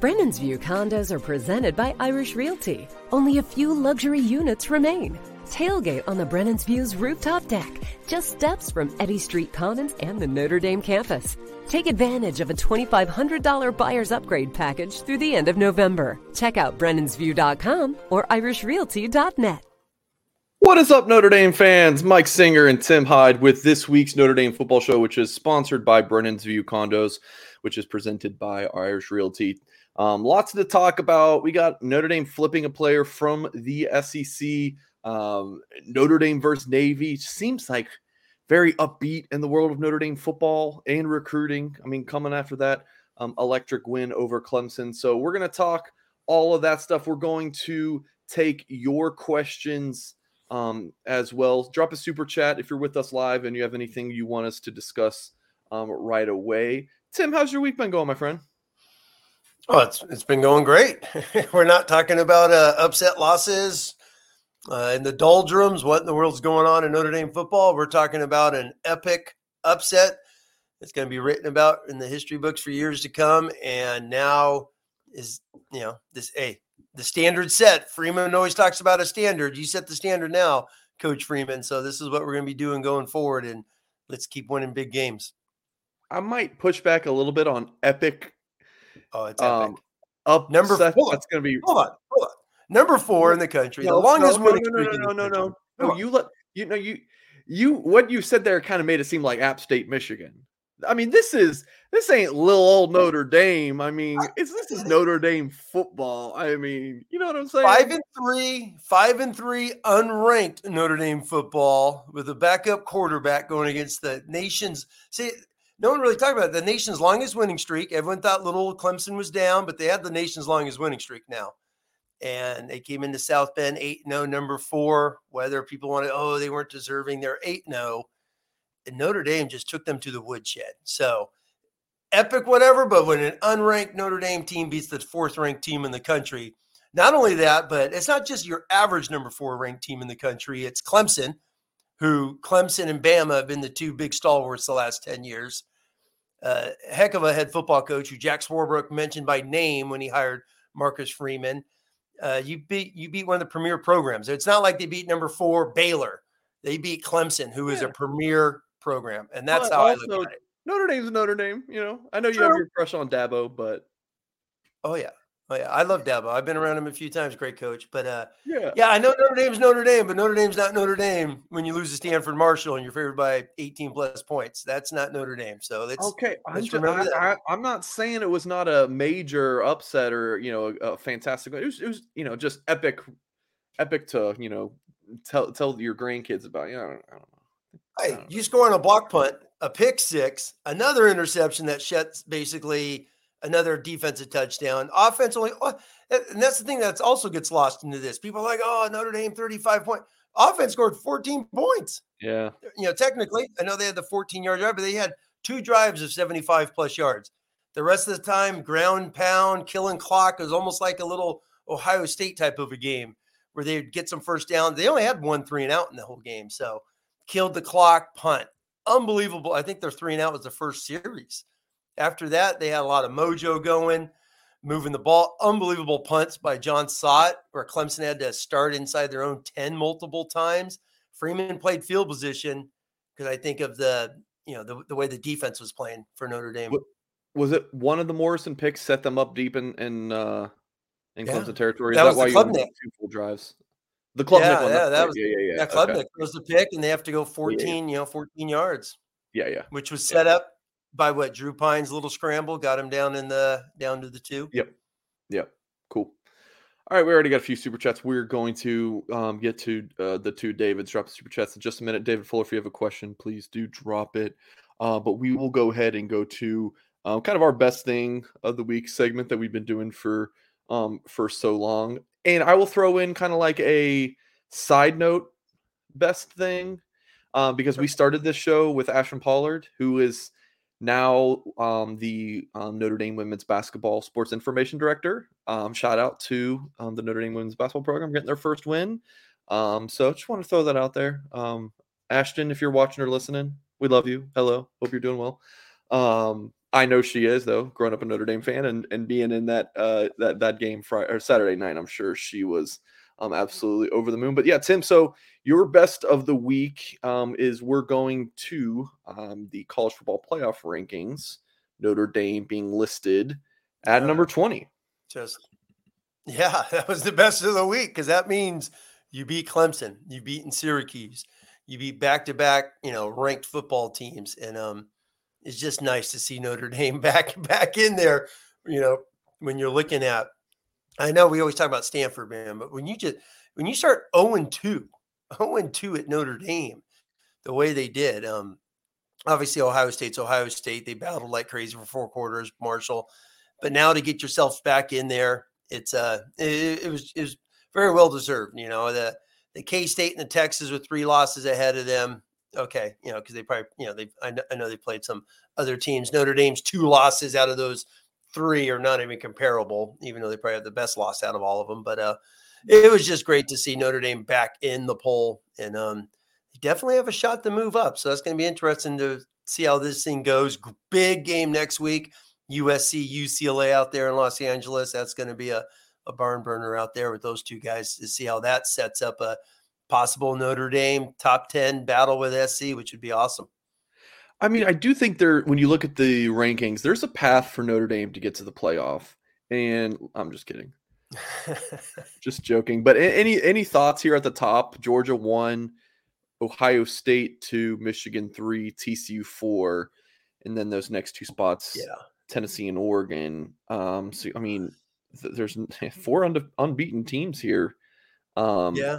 Brennan's View condos are presented by Irish Realty. Only a few luxury units remain. Tailgate on the Brennan's View's rooftop deck, just steps from Eddy Street Commons and the Notre Dame campus. Take advantage of a $2,500 buyer's upgrade package through the end of November. Check out brennan'sview.com or irishrealty.net. What is up, Notre Dame fans? Mike Singer and Tim Hyde with this week's Notre Dame football show, which is sponsored by Brennan's View Condos, which is presented by Irish Realty. Um, lots to talk about. We got Notre Dame flipping a player from the SEC. Um, Notre Dame versus Navy seems like very upbeat in the world of Notre Dame football and recruiting. I mean, coming after that um, electric win over Clemson. So we're going to talk all of that stuff. We're going to take your questions um, as well. Drop a super chat if you're with us live and you have anything you want us to discuss um, right away. Tim, how's your week been going, my friend? Oh, it's it's been going great. We're not talking about uh, upset losses uh, in the doldrums. What in the world's going on in Notre Dame football? We're talking about an epic upset that's going to be written about in the history books for years to come. And now is you know this a hey, the standard set. Freeman always talks about a standard. You set the standard now, Coach Freeman. So this is what we're going to be doing going forward, and let's keep winning big games. I might push back a little bit on epic Oh, it's epic. Um, up number four. That's going to be hold on, hold on. Number four in the country, no, the longest no, winning. No, no, no, no, no, no, no. You let you know you you what you said there kind of made it seem like App State, Michigan. I mean, this is this ain't little old Notre Dame. I mean, it's this is Notre Dame football. I mean, you know what I'm saying? Five and three, five and three, unranked Notre Dame football with a backup quarterback going against the nation's. See, no one really talked about it. the nation's longest winning streak. Everyone thought little Clemson was down, but they had the nation's longest winning streak now. And they came into South Bend 8 0, number four. Whether people wanted, oh, they weren't deserving, they're 8 0. And Notre Dame just took them to the woodshed. So epic, whatever. But when an unranked Notre Dame team beats the fourth ranked team in the country, not only that, but it's not just your average number four ranked team in the country, it's Clemson, who Clemson and Bama have been the two big stalwarts the last 10 years uh, heck of a head football coach who Jack Swarbrick mentioned by name when he hired Marcus Freeman. Uh, you beat you beat one of the premier programs. It's not like they beat number four Baylor. They beat Clemson, who is yeah. a premier program, and that's how also, I look at it. Notre Dame's Notre Dame. You know, I know you have your crush on Dabo, but oh yeah, Oh yeah, I love Dabo. I've been around him a few times. Great coach, but uh, yeah, yeah, I know Notre Dame's Notre Dame, but Notre Dame's not Notre Dame when you lose to Stanford Marshall and you're favored by 18 plus points. That's not Notre Dame. So that's okay. I'm, just, I, am not saying it was not a major upset or you know a, a fantastic. It was, it was you know just epic, epic to you know tell tell your grandkids about. You know, I don't, I don't know. Hey, you score on a block punt, a pick six, another interception that shuts basically another defensive touchdown. Offensively, oh, and that's the thing that also gets lost into this. People are like, oh, Notre Dame 35 point. Offense scored 14 points. Yeah. You know, technically, I know they had the 14 yard drive, but they had two drives of 75 plus yards. The rest of the time, ground pound, killing clock. Was almost like a little Ohio State type of a game where they'd get some first down. They only had one three and out in the whole game. So killed the clock, punt. Unbelievable. I think their three and out was the first series. After that, they had a lot of mojo going, moving the ball. Unbelievable punts by Jon Sot, where Clemson had to start inside their own 10 multiple times. Freeman played field position because I think of the, you know, the, the way the defense was playing for Notre Dame. Was it one of the Morrison picks set them up deep in in uh in Yeah. Clemson territory. Is That that, was the why you Klubnik. two full drives? The club Yeah, yeah, that was- yeah, yeah, yeah. Yeah, Club okay. Nick throws the pick, and they have to go 14, you know, 14 yards, Yeah, yeah. which was set up by what Drew Pyne's little scramble got him down in the down to the two. Yep. Yep. Cool. All right, we already got a few super chats. We're going to um, get to uh, the two Davids drop the super chats in just a minute. David Fuller, if you have a question, please do drop it. Uh, but we will go ahead and go to um, kind of our best thing of the week segment that we've been doing for um, for so long. And I will throw in kind of like a side note best thing um, because we started this show with Ashton Pollard, who is now um, the um, Notre Dame women's basketball sports information director. Um, shout out to um, the Notre Dame women's basketball program getting their first win. Um, so just want to throw that out there. Um, Ashton, if you're watching or listening, we love you. Hello, hope you're doing well. I know she is though, growing up a Notre Dame fan and, and being in that uh, that that game Friday or Saturday night, I'm sure she was um, absolutely over the moon. But yeah, Tim, so your best of the week um, is we're going to um, the college football playoff rankings. Notre Dame being listed at Yeah. number 20. Just yeah, that was the best of the week because that means you beat Clemson, you beaten Syracuse, you beat back to back, you know, ranked football teams, and um, it's just nice to see Notre Dame back back in there. You know, when you're looking at, I know we always talk about Stanford, man, but when you just when you start 0 and 2, 0 and 2 at Notre Dame, the way they did, um, obviously Ohio State's Ohio State, they battled like crazy for four quarters, Marshall, but now to get yourself back in there, it's uh, it, it was it was very well deserved. You know, the the K State and the Texas with three losses ahead of them. Okay, you know, because they probably, you know, they I I know they played some other teams. Notre Dame's two losses out of those three are not even comparable, even though they probably have the best loss out of all of them. But uh, it was just great to see Notre Dame back in the poll, and um, they definitely have a shot to move up. So that's going to be interesting to see how this thing goes. Big game next week. USC, UCLA out there in Los Angeles. That's going to be a, a barn burner out there with those two guys to see how that sets up a possible Notre Dame top 10 battle with SC, which would be awesome. I mean, I do think there, when you look at the rankings, there's a path for Notre Dame to get to the playoff. And I'm just kidding. Just joking. But any any thoughts here at the top? Georgia one, Ohio State two, Michigan three, TCU four, and then those next two spots, yeah. Tennessee and Oregon. Um, so I mean, th- there's four unde- unbeaten teams here. Um, Yeah.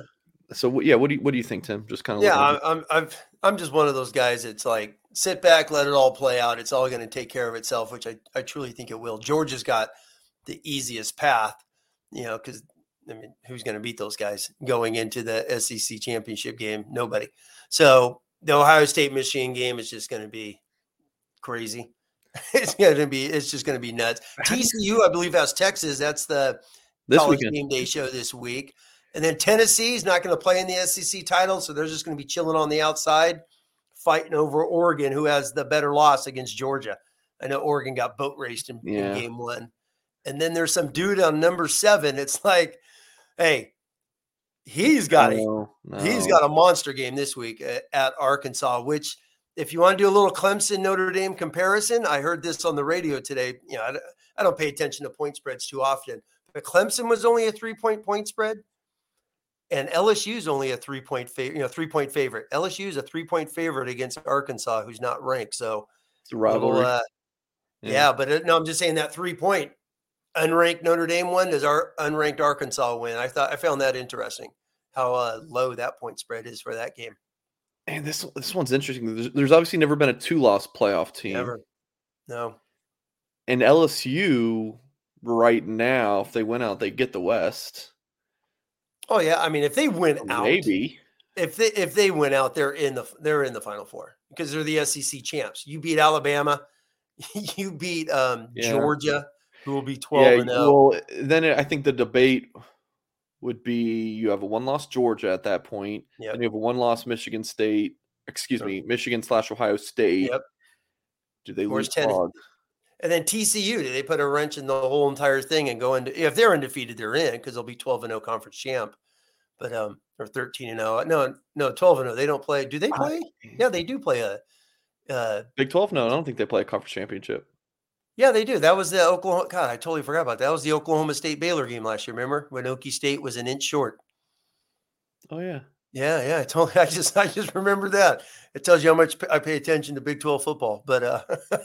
So yeah, what do you what do you think, Tim? Just kind of Yeah. I'm, I'm, I'm, I'm just one of those guys. It's like sit back, let it all play out. It's all going to take care of itself, which I, I truly think it will. Georgia's got the easiest path, you know, because I mean, who's going to beat those guys going into the SEC championship game? Nobody. So the Ohio State Michigan game is just going to be crazy. It's going to be, it's just going to be nuts. TCU, I believe, has Texas. That's the this college weekend. game day show this week. And then Tennessee is not going to play in the SEC title, so they're just going to be chilling on the outside, fighting over Oregon, who has the better loss against Georgia. I know Oregon got boat raced in, in game one. And then there's some dude on number seven. It's like, hey, he's got a No, He's no. got a monster game this week at, at Arkansas, which if you want to do a little Clemson Notre Dame comparison, I heard this on the radio today. You know, I, I don't pay attention to point spreads too often, but Clemson was only a three point point spread, and LSU is only a three point favorite. You know, three point favorite. LSU is a three point favorite against Arkansas, who's not ranked. So It's a a little, uh, yeah. but it, no, I'm just saying that three point unranked Notre Dame one is our unranked Arkansas win. I thought I found that interesting how uh, low that point spread is for that game. And this this one's interesting. There's, there's obviously never been a two loss playoff team. Never. No. And LSU right now, if they win out, they get the West. Oh yeah. I mean, if they win out, Maybe. if they if they win out, they're in the they're in the final four because they're the SEC champs. You beat Alabama, you beat um, Yeah. Georgia, who will be twelve Yeah. and oh. zero. Well, then I think the debate would be you have a one loss Georgia at that point, Yep. and you have a one loss Michigan State. Excuse me, Michigan slash Ohio State. Yep. Do they Where's lose? Tennessee? Prague? And then TCU, do they put a wrench in the whole entire thing and go into if they're undefeated, they're in because they'll be 12 and 0 conference champ. But um or 13 and 0. No, no, 12 and 0. They don't play. Do they play? Yeah, they do play a uh Big Twelve? No, I don't think they play a conference championship. Yeah, they do. That was the Oklahoma. God, I totally forgot about that. That was the Oklahoma State Baylor game last year. Remember when Okie State was an inch short? Oh yeah, yeah, yeah. I totally. I just, I just remember that. It tells you how much I pay attention to Big Twelve football. But uh,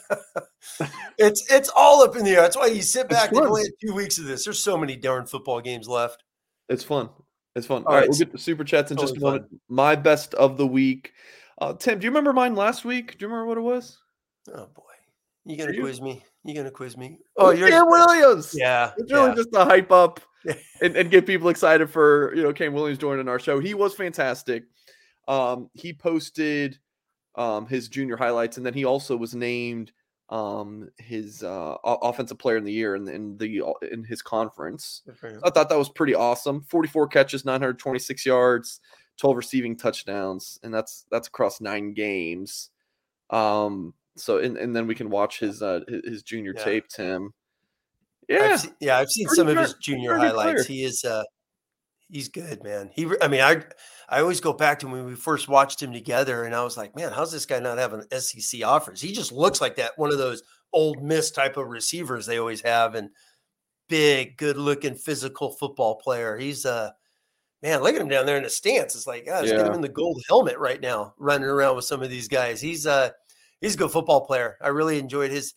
it's it's all up in the air. That's why you sit back and only two weeks of this. There's so many darn football games left. It's fun. It's fun. All, all right, we'll get the super chats in totally just a moment. Fun. My best of the week. Uh, Tim, do you remember mine last week? Do you remember what it was? Oh boy, you gonna quiz me? You gonna quiz me? Oh, you're Williams. Yeah, it's really yeah. just a hype up and, and, get people excited for you know Cam Williams joining our show. He was fantastic. Um, he posted um, his junior highlights, and then he also was named um, his uh, offensive player in the year in, in the in his conference. I thought that was pretty awesome. Forty four catches, nine hundred twenty six yards, twelve receiving touchdowns, and that's that's across nine games. Um, so and, and then we can watch his uh his junior yeah. tape, Tim. Yeah, I've seen, yeah, I've seen some of his junior highlights. Player. He is uh he's good, man. He I mean, I I always go back to when we first watched him together and I was like, man, how's this guy not having SEC offers? He just looks like that one of those Ole Miss type of receivers they always have and big, good looking physical football player. He's uh man, look at him down there in the stance. It's like, oh, let's yeah. get him in the gold helmet right now, running around with some of these guys. He's uh he's a good football player. I really enjoyed his.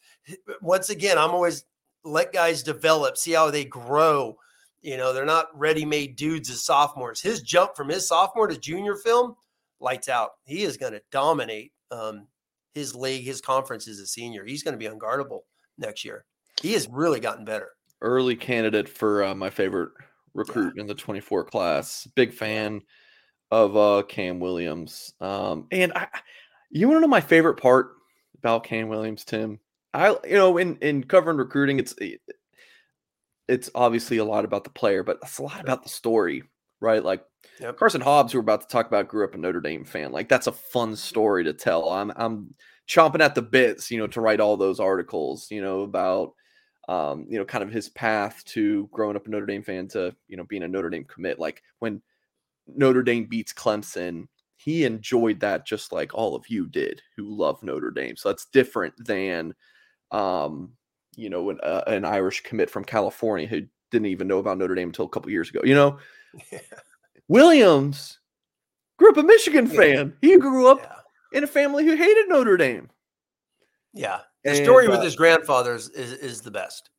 Once again, I'm always let guys develop, see how they grow. You know, they're not ready-made dudes as sophomores. His jump from his sophomore to junior film, lights out. He is going to dominate um, his league, his conference as a senior. He's going to be unguardable next year. He has really gotten better. Early candidate for uh, my favorite recruit yeah. in the 24 class. Big fan of uh, Cam Williams. Um, and I, you want to know my favorite part about Cam Williams, Tim? I you know in in covering recruiting, it's it's obviously a lot about the player, but it's a lot about the story, right? Like yep. Carson Hobbs, who we're about to talk about, grew up a Notre Dame fan. Like that's a fun story to tell. I'm I'm chomping at the bits, you know, to write all those articles, you know, about um, you know, kind of his path to growing up a Notre Dame fan to, you know, being a Notre Dame commit. Like when Notre Dame beats Clemson, he enjoyed that just like all of you did who love Notre Dame. So that's different than, um, you know, an, uh, an Irish commit from California who didn't even know about Notre Dame until a couple years ago. You know, yeah. Williams grew up a Michigan fan. He grew up yeah. in a family who hated Notre Dame. Yeah, the and, story uh, with his grandfather is, is, is the best.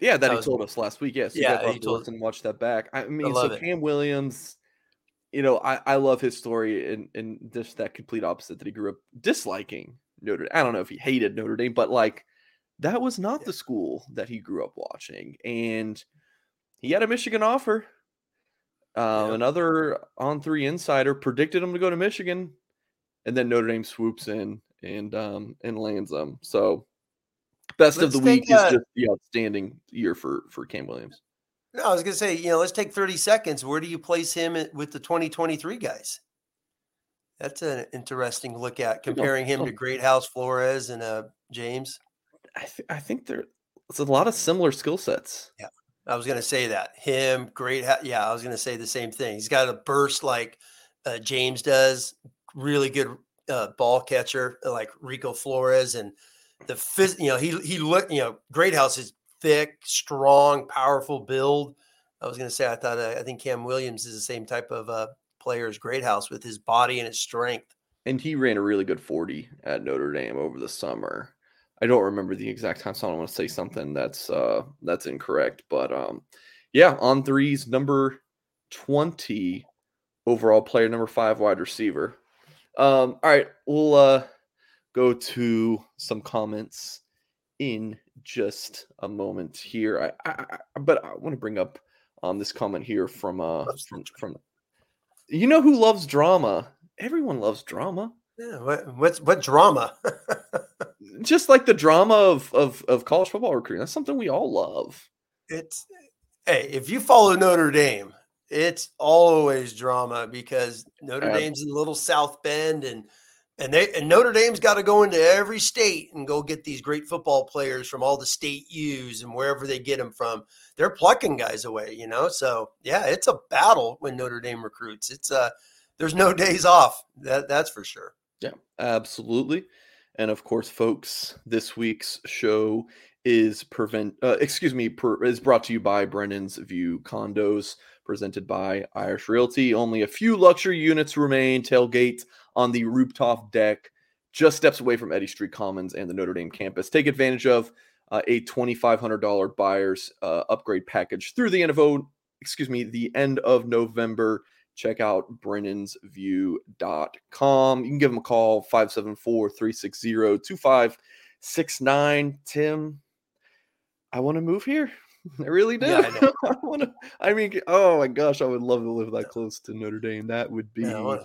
Yeah, that, that he was, told us last week. Yes, yeah, yeah he told us and watch that back. I mean, I so it. Cam Williams you know, I, I love his story and and just that complete opposite that he grew up disliking Notre Dame. I don't know if he hated Notre Dame, but like that was not yeah. the school that he grew up watching. And he had a Michigan offer. Um, yeah. Another on three insider predicted him to go to Michigan, and then Notre Dame swoops in and um and lands them. So best Let's of the week is just the outstanding year for for Cam Williams. No, I was going to say, you know, let's take 30 seconds. Where do you place him with the 2023 guys? That's an interesting look at comparing him to Greathouse Flores and uh, James. I, th- I think there's a lot of similar skill sets. Yeah, I was going to say that him, great. Ha- yeah, I was going to say the same thing. He's got a burst like uh, James does. Really good uh, ball catcher like Rico Flores, and the phys- you know he he look you know Greathouse is thick, strong, powerful build. I was going to say I thought uh, I think Cam Williams is the same type of uh, player as Greathouse with his body and his strength. And he ran a really good 40 at Notre Dame over the summer. I don't remember the exact time, so I don't want to say something that's uh, that's incorrect. But um, yeah, on threes, number 20 overall player, number five wide receiver. Um, all right, we'll uh, go to some comments in just a moment here. I, I, I but I want to bring up um this comment here from uh from, from you know who loves drama? Everyone loves drama. Yeah, what what's what drama? just like the drama of, of of college football recruiting. That's something we all love. It's hey, if you follow Notre Dame, it's always drama because Notre Dame's in little South Bend and and they and Notre Dame's got to go into every state and go get these great football players from all the state U's and wherever they get them from. They're plucking guys away, you know. So yeah, it's a battle when Notre Dame recruits. It's uh there's no days off. That that's for sure. Yeah, absolutely. And of course, folks, this week's show is prevent uh, excuse me per, is brought to you by Brennan's View Condos, presented by Irish Realty. Only a few luxury units remain. Tailgate on the rooftop deck, just steps away from Eddy Street Commons and the Notre Dame campus. Take advantage of uh, a $2,500 buyer's uh, upgrade package through the end of o, excuse me the end of November. Check out brennan'sview.com. You can give them a call 574 360 2569. Tim, I want to move here. I really do. Yeah, I, I want to. I mean, oh my gosh, I would love to live that close to Notre Dame. That would be yeah,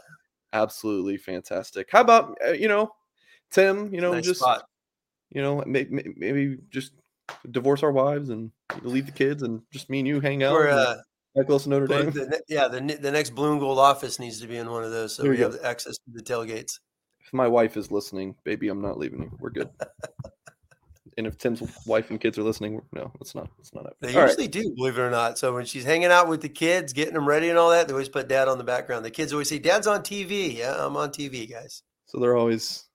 absolutely fantastic. How about uh, you know, Tim? You know, nice just spot. you know, maybe, maybe just divorce our wives and leave the kids and just me and you hang out. uh, close to Notre Dame. The, yeah, the the next blue and gold office needs to be in one of those, so there we have access to the tailgates. If my wife is listening, baby, I'm not leaving you. We're good. and if Tim's wife and kids are listening, no, it's not. It's not happening. They all usually right. do, believe it or not. So when she's hanging out with the kids, getting them ready and all that, they always put dad on the background. The kids always say, "Dad's on TV." Yeah, I'm on TV, guys. So they're always.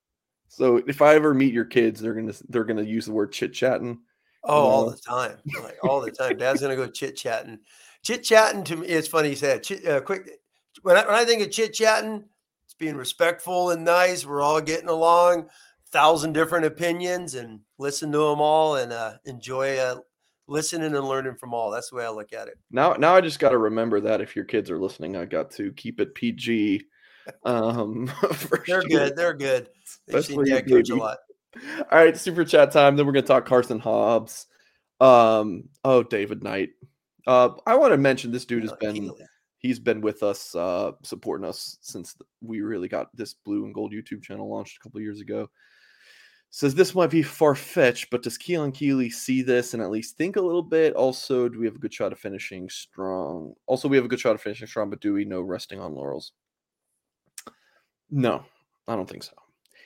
So if I ever meet your kids, they're gonna they're gonna use the word chit chatting. Oh, all the time, like all the time. Dad's gonna go chit chatting chit chatting to me. It's funny you said chit, uh, quick. When I, when I think of chit chatting, it's being respectful and nice. We're all getting along. Thousand different opinions and listen to them all and uh, enjoy uh, listening and learning from all. That's the way I look at it. Now, now I just got to remember that if your kids are listening, I got to keep it PG. Um, they're sure. good. They're good. They've seen Dad coach a lot. All right, super chat time. Then we're gonna talk Carson Hobbs. Um, oh, David Knight. Uh, I want to mention this dude has been he's been with us, uh, supporting us since we really got this blue and gold YouTube channel launched a couple years ago. Says this might be far fetched, but does Keon Keeley see this and at least think a little bit? Also, do we have a good shot of finishing strong? Also, we have a good shot of finishing strong, but do we know resting on laurels? No, I don't think so.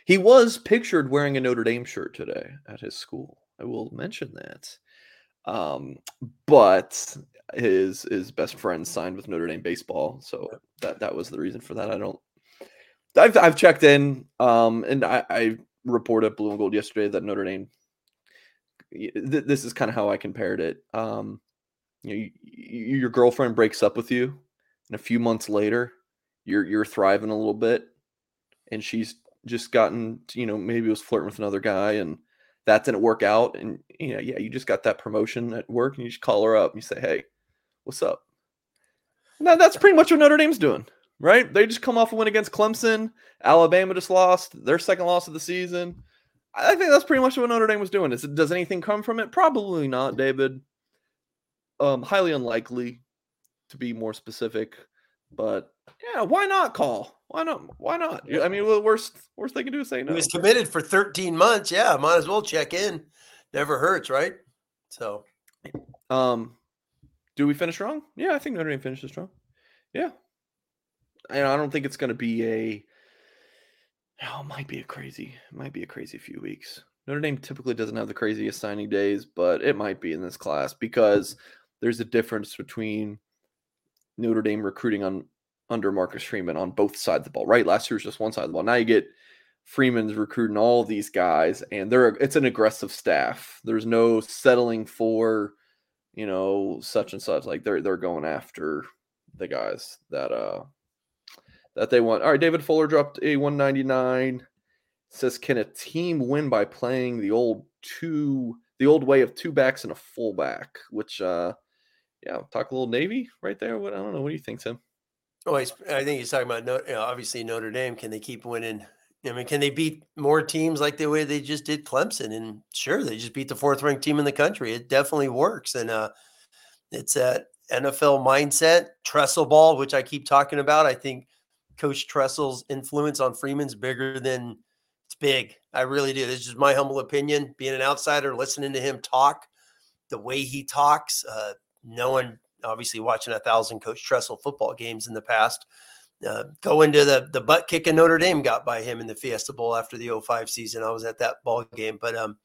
He was pictured wearing a Notre Dame shirt today at his school. I will mention that. Um, but his his best friend signed with Notre Dame baseball, so that that was the reason for that. I don't. I've I've checked in, um, and I, I reported Blue and Gold yesterday that Notre Dame. Th- this is kind of how I compared it. Um, you know, you, your girlfriend breaks up with you, and a few months later, you're you're thriving a little bit, and she's just gotten, you know, maybe was flirting with another guy, and that didn't work out, and you know, yeah, you just got that promotion at work, and you just call her up and you say, hey What's up? Now that's pretty much what Notre Dame's doing, right? They just come off a win against Clemson. Alabama just lost their second loss of the season. I think that's pretty much what Notre Dame was doing. Is it, does anything come from it? Probably not, David. Um, highly unlikely, to be more specific. But yeah, why not call? Why not? Why not? I mean, the worst worst they can do is say no. He was committed for 13 months. Yeah, might as well check in. Never hurts, right? So, um, do we finish strong? Yeah, I think Notre Dame finishes strong. Yeah. And I don't think it's going to be a. Oh, it might be a crazy, It might be a crazy few weeks. Notre Dame typically doesn't have the craziest signing days, but it might be in this class because there's a difference between Notre Dame recruiting on under Marcus Freeman on both sides of the ball. Right, last year was just one side of the ball. Now you get Freeman's recruiting all these guys, and they're it's an aggressive staff. There's no settling for you know, such and such. Like they're they're going after the guys that uh that they want. All right, David Fuller dropped a 199. Says, can a team win by playing the old two the old way of two backs and a fullback? Which uh yeah, talk a little Navy right there. What I don't know. What do you think, Tim? Oh, I think he's talking about know, obviously Notre Dame. Can they keep winning I mean, can they beat more teams like the way they just did Clemson? And sure, they just beat the fourth ranked team in the country. It definitely works. And uh, it's that NFL mindset, Tressel ball, which I keep talking about. I think Coach Tressel's influence on Freeman's bigger than it's big. I really do. This is just my humble opinion. Being an outsider, listening to him talk, the way he talks, uh, knowing obviously watching a thousand Coach Tressel football games in the past uh, go into the the butt kicking Notre Dame got by him in the Fiesta Bowl after the 05 season. I was at that ball game, but um,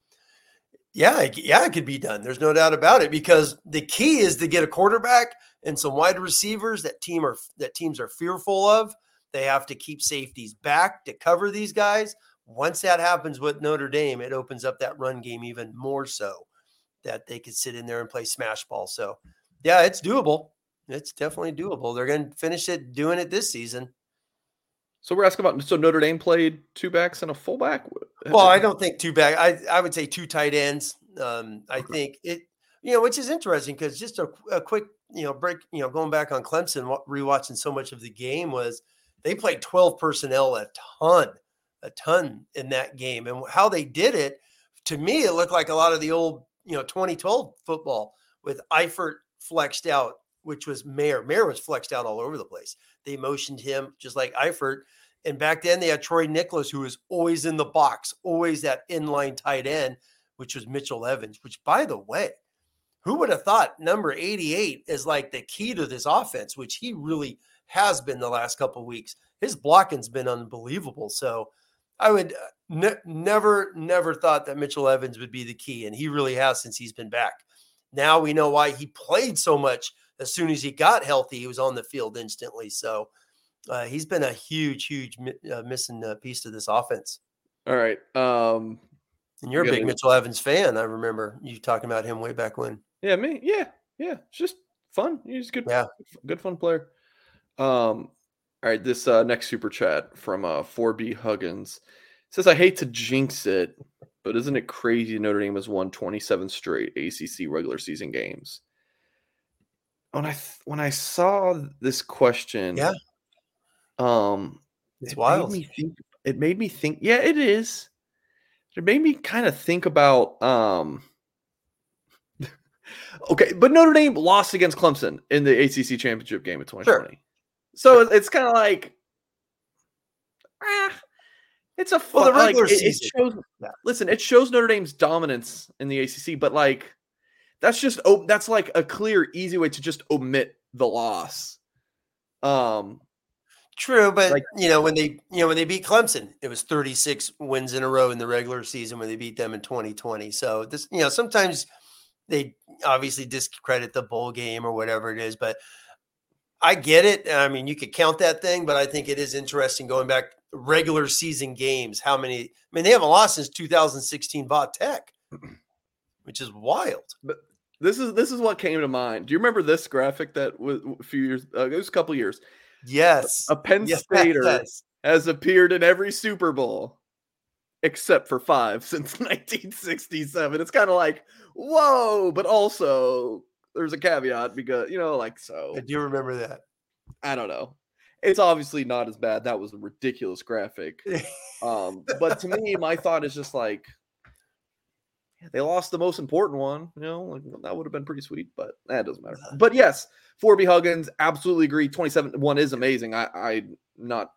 yeah, yeah, it could be done. There's no doubt about it because the key is to get a quarterback and some wide receivers that team are that teams are fearful of. They have to keep safeties back to cover these guys. Once that happens with Notre Dame, it opens up that run game even more so that they could sit in there and play smash ball. So, yeah, it's doable. It's definitely doable. They're going to finish it doing it this season. So we're asking about so Notre Dame played two backs and a fullback. Well, I don't think two back. I I would say two tight ends. Um, I okay. think it, you know, which is interesting because just a, a quick, you know, break, you know, going back on Clemson, rewatching so much of the game was they played 12 personnel a ton, a ton in that game. And how they did it, to me, it looked like a lot of the old, you know, 2012 football with Eifert flexed out, which was Mayer. Mayer was flexed out all over the place. They motioned him just like Eifert. And back then they had Troy Niklas, who was always in the box, always that inline tight end, which was Mitchell Evans, which by the way, who would have thought number 88 is like the key to this offense, which he really has been the last couple weeks. His blocking's been unbelievable. So I would uh, ne- never, never thought that Mitchell Evans would be the key, and he really has since he's been back. Now we know why he played so much. As soon as he got healthy, he was on the field instantly. So uh, he's been a huge, huge uh, missing uh, piece to this offense. All right. Um, and you're a big Mitchell Evans fan. I remember you talking about him way back when. Yeah, me. Yeah, yeah. It's just fun. He's good. Yeah, good fun player. Um, all right, this uh, next super chat from uh 4B Huggins says, "I hate to jinx it, but isn't it crazy Notre Dame has won 27 straight ACC regular season games?" When I th- when I saw this question, yeah, um, it's it wild. Made think, it made me think. Yeah, it is. It made me kind of think about um. okay, but Notre Dame lost against Clemson in the ACC championship game of 2020. Sure. So it's kind of like, ah, it's a fun. Well, the regular like, season. It, shows, yeah. Listen, it shows Notre Dame's dominance in the ACC, but like, that's just oh, that's like a clear, easy way to just omit the loss. Um, True, but like, you know when they you know when they beat Clemson, it was 36 wins in a row in the regular season when they beat them in 2020. So this you know sometimes they obviously discredit the bowl game or whatever it is, but I get it. I mean, you could count that thing, but I think it is interesting going back regular season games. How many? I mean, they haven't lost since 2016 Va Tech, which is wild. But this is this is what came to mind. Do you remember this graphic that was a few years? Uh, it was a couple years. Yes, a Penn yes, Stater yes. has appeared in every Super Bowl except for five since 1967. It's kind of like whoa, but also there's a caveat because you know, like so. I do you remember that. I don't know. It's obviously not as bad. That was a ridiculous graphic. um, but to me, my thought is just like they lost the most important one. You know, like, that would have been pretty sweet, but that doesn't matter. Uh-huh. But yes, 4B Huggins, absolutely agree. 27 one is amazing. I I not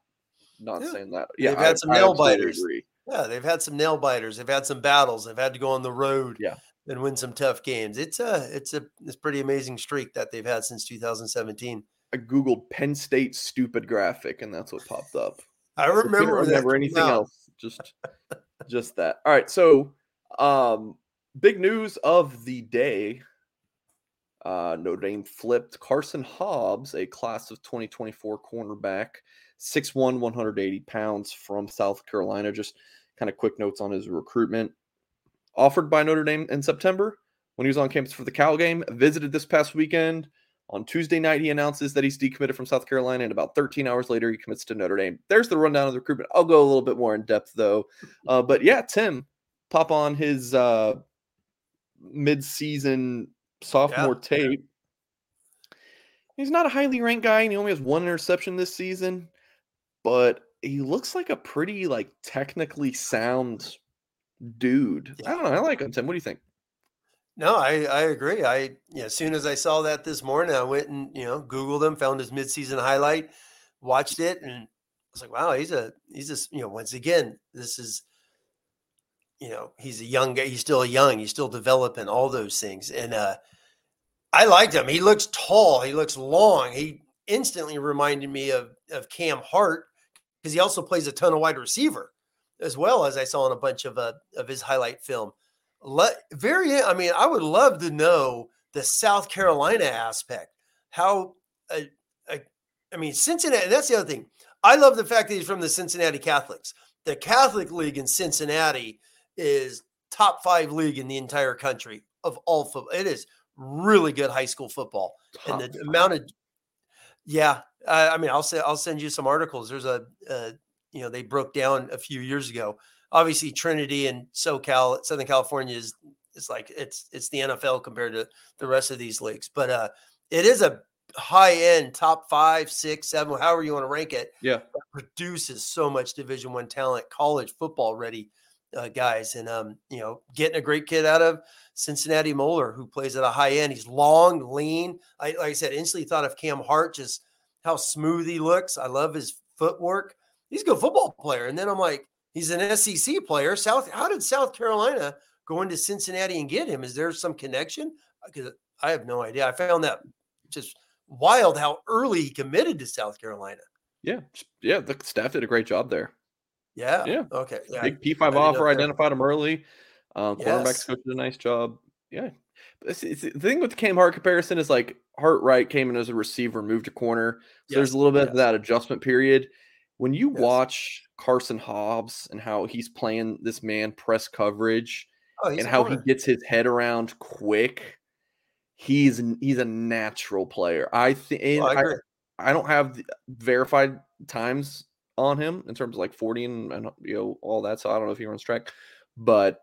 not yeah. saying that. Yeah, they've had some nail biters. Agree. Yeah, they've had some nail biters. They've had some battles. They've had to go on the road. Yeah and win some tough games. It's a it's a it's pretty amazing streak that they've had since 2017. I googled Penn State stupid graphic and that's what popped up. I remember I remember anything else. Just just that. All right, so um big news of the day. Uh, Notre Dame flipped Carson Hobbs, a class of 2024 cornerback, 6'1, 180 pounds from South Carolina. Just kind of quick notes on his recruitment offered by Notre Dame in September when he was on campus for the Cal game, visited this past weekend. On Tuesday night, he announces that he's decommitted from South Carolina, and about 13 hours later, he commits to Notre Dame. There's the rundown of the recruitment. I'll go a little bit more in depth, though. Uh, but yeah, Tim, pop on his uh, mid-season sophomore yeah. tape. He's not a highly ranked guy, and he only has one interception this season, but he looks like a pretty like technically sound dude. I don't know. I like him, Tim. What do you think? No, I, I agree. I you know, as soon as I saw that this morning, I went and you know Googled him, found his midseason highlight, watched it, and I was like, wow, he's a he's just you know once again this is you know he's a young guy. He's still young. He's still developing all those things, and uh I liked him. He looks tall. He looks long. He instantly reminded me of of Cam Hart because he also plays a ton of wide receiver as well as I saw in a bunch of uh, of his highlight film. Le- very, I mean, I would love to know the South Carolina aspect. How, uh, uh, I mean, Cincinnati. That's the other thing. I love the fact that he's from the Cincinnati Catholics. the Catholic League in Cincinnati is top five league in the entire country of all football. It is really good high school football, top and the five. amount of yeah. I, I, mean, I'll say I'll send you some articles. There's a, a you know they broke down a few years ago. Obviously, Trinity and SoCal, Southern California is it's like it's it's the NFL compared to the rest of these leagues. But uh, it is a high end top five, six, seven, however you want to rank it. Yeah, produces so much Division One talent, college football ready uh, guys, and um, you know, getting a great kid out of Cincinnati Moeller who plays at a high end. He's long, lean. I like I said, instantly thought of Cam Hart, just how smooth he looks. I love his footwork. He's a good football player. And then I'm like, he's an SEC player. South, how did South Carolina go into Cincinnati and get him? Is there some connection? Because I have no idea. I found that just wild how early he committed to South Carolina. Yeah, yeah. The staff did a great job there. Yeah. Yeah. Okay. Yeah, Big P five offer identified him early. Um, quarterbacks coach did a nice job. Yeah. It's, it's, the thing with the Cam Hart comparison is like Hart Wright came in as a receiver, moved to corner. So yes. there's a little bit yes. of that adjustment period. When you watch Carson Hobbs and how he's playing this man press coverage oh, and how he gets his head around quick, he's he's a natural player. I think oh, I, I, I, don't have verified times on him in terms of like 40 and, and you know all that. So I don't know if he runs track, but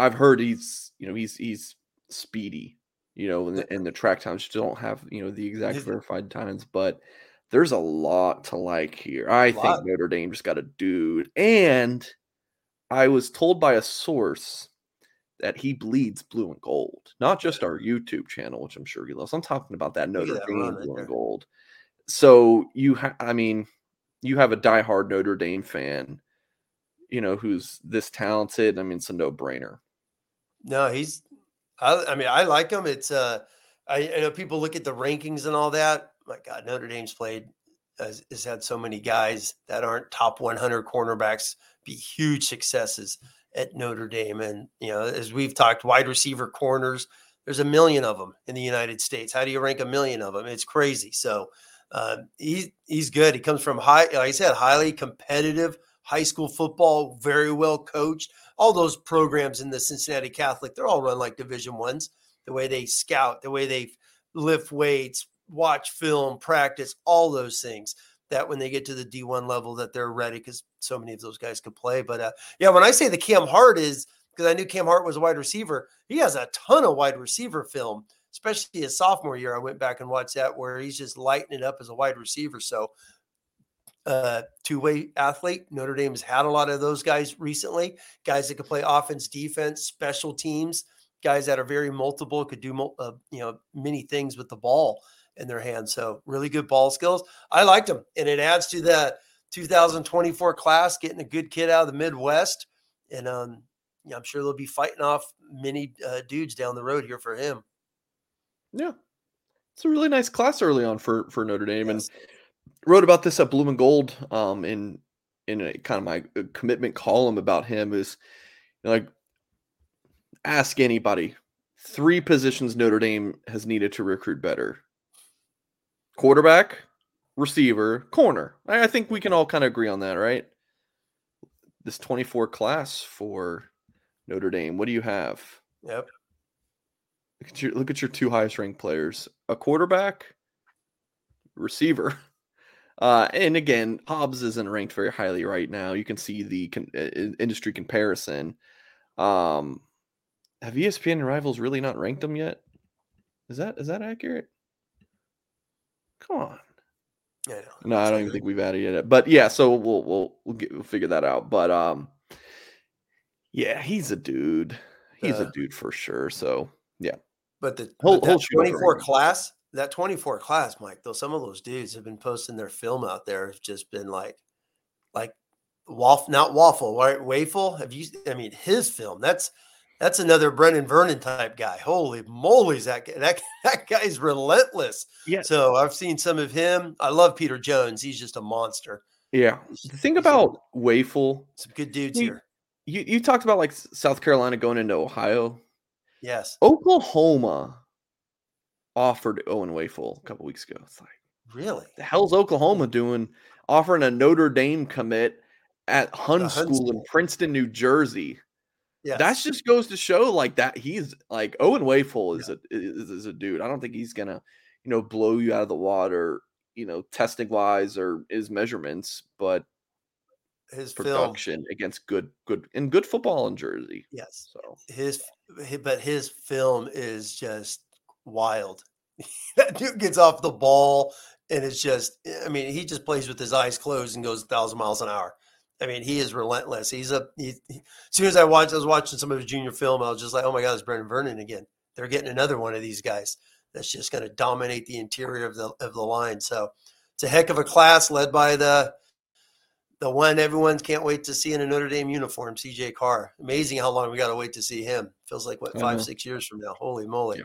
I've heard he's you know he's he's speedy. You know, in the, in the track times, still don't have you know the exact verified times, but there's a lot to like here. I think Notre Dame just got a dude, and I was told by a source that he bleeds blue and gold, not just our YouTube channel, which I'm sure he loves. I'm talking about that Notre Dame right blue there. and gold. So you, ha- I mean, you have a diehard Notre Dame fan, you know, who's this talented. I mean, it's a no brainer. No, he's. I, I, mean, I like him. It's. uh I, I, know people look at the rankings and all that. My God, Notre Dame's played has, has had so many guys that aren't top 100 cornerbacks be huge successes at Notre Dame. And, you know, as we've talked, wide receiver corners, there's a million of them in the United States. How do you rank a million of them? It's crazy. So uh, he's, he's good. He comes from high, like I said, highly competitive high school football, very well coached. All those programs in the Cincinnati Catholic, they're all run like division ones, the way they scout, the way they lift weights, watch film, practice, all those things that when they get to the D1 level that they're ready because so many of those guys could play. But uh, yeah, when I say the Cam Hart is because I knew Cam Hart was a wide receiver, he has a ton of wide receiver film, especially his sophomore year. I went back and watched that where he's just lighting it up as a wide receiver. So uh, two-way athlete. Notre Dame has had a lot of those guys recently, guys that could play offense, defense, special teams, guys that are very multiple, could do uh, you know many things with the ball in their hands. So really good ball skills. I liked them, and it adds to that 2024 class, getting a good kid out of the Midwest, and um, yeah, I'm sure they'll be fighting off many uh, dudes down the road here for him. Yeah, it's a really nice class early on for for Notre Dame, yes. and wrote about this at Blue and Gold um, in in a kind of my uh, commitment column about him is you know, like ask anybody three positions Notre Dame has needed to recruit better quarterback, receiver, corner. I, think we can all kind of agree on that, right? This 24 class for Notre Dame. What do you have? Yep. Look at your look at your two highest ranked players. A quarterback, receiver. Uh, and again, Hobbs isn't ranked very highly right now. You can see the con- industry comparison. Um, have ESPN and Rivals really not ranked them yet? Is that is that accurate? Come on. Yeah, no, I don't even think we've added it. But yeah, so we'll we'll we'll, get, we'll figure that out. But um, yeah, he's a dude. He's uh, a dude for sure. So yeah. But the but that 24 class, that 24 class, Mike, though some of those dudes have been posting their film out there, have just been like, like waffle, not waffle, right? Wafle. Have you? I mean, his film. That's that's another Brenan Vernon type guy. Holy moly, that that that guy's relentless. Yeah. So I've seen some of him. I love Peter Jones. He's just a monster. Yeah. The thing about Wafle, some good dudes you, here. You you talked about like South Carolina going into Ohio. Yes. Oklahoma offered Owen Wafle a couple weeks ago. It's like really the hell's Oklahoma doing offering a Notre Dame commit at Hun The School in Princeton, New Jersey. Yes. That just goes to show like that he's like Owen Wafle is a is, is a dude. I don't think he's gonna, you know, blow you out of the water, you know, testing wise or his measurements, but his film. production against good good and good football in Jersey. Yes. So His, but his film is just wild. that dude gets off the ball and it's just, I mean, he just plays with his eyes closed and goes a thousand miles an hour. I mean, he is relentless. He's a, he, he- as soon as I watched, I was watching some of his junior film. I was just like, oh my God, it's Brenan Vernon again. They're getting another one of these guys that's just going to dominate the interior of the, of the line. So it's a heck of a class led by the, the one everyone can't wait to see in a Notre Dame uniform, CJ Carr. Amazing how long we got to wait to see him. Feels like what I five, know. six years from now. Holy moly! Yeah.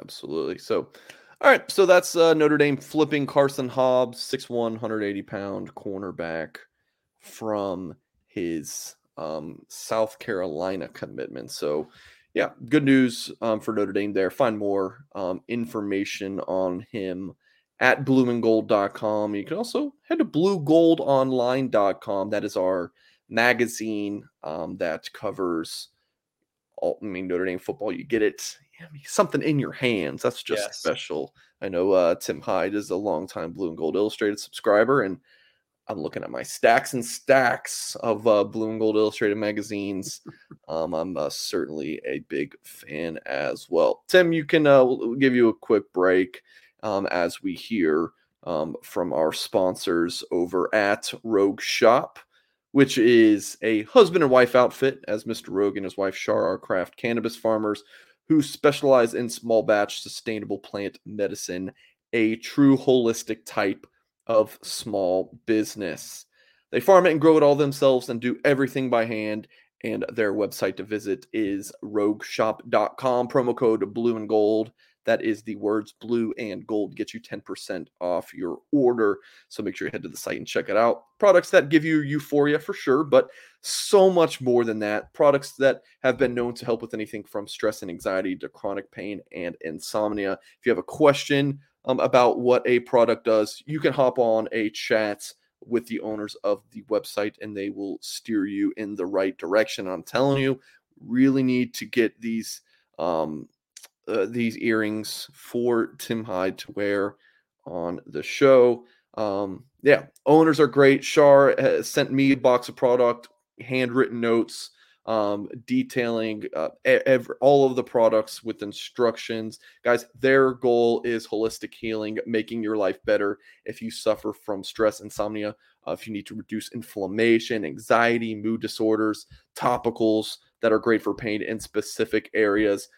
Absolutely. So, all right. So that's uh, Notre Dame flipping Carson Hobbs, 6'1, 180 pound cornerback from his um, South Carolina commitment. So, yeah, good news um, for Notre Dame there. Find more um, information on him at blueandgold.com. You can also head to bluegoldonline.com. That is our magazine um, that covers all, I mean, Notre Dame football. You get it something in your hands. That's just Yes. special. I know uh, Tim Hyde is a longtime Blue and Gold Illustrated subscriber, and I'm looking at my stacks and stacks of uh, Blue and Gold Illustrated magazines. um, I'm uh, certainly a big fan as well. Tim, you can uh, we'll give you a quick break um, as we hear um, from our sponsors over at Rogue Shop, which is a husband and wife outfit, as Mr. Rogue and his wife Shar are craft cannabis farmers who specialize in small batch sustainable plant medicine, a true holistic type of small business. They farm it and grow it all themselves and do everything by hand. And their website to visit is rogueshop.com. Promo code blue and gold. That is the words blue and gold get you 10% off your order. So make sure you head to the site and check it out. Products that give you euphoria for sure, but so much more than that. Products that have been known to help with anything from stress and anxiety to chronic pain and insomnia. If you have a question um, about what a product does, you can hop on a chat with the owners of the website and they will steer you in the right direction. I'm telling you, really need to get these um, uh, these earrings for Tim Hyde to wear on the show. Um, yeah, owners are great. Shar sent me a box of product, handwritten notes, um, detailing uh, all of the products with instructions. Guys, their goal is holistic healing, making your life better if you suffer from stress, insomnia, uh, if you need to reduce inflammation, anxiety, mood disorders, topicals that are great for pain in specific areas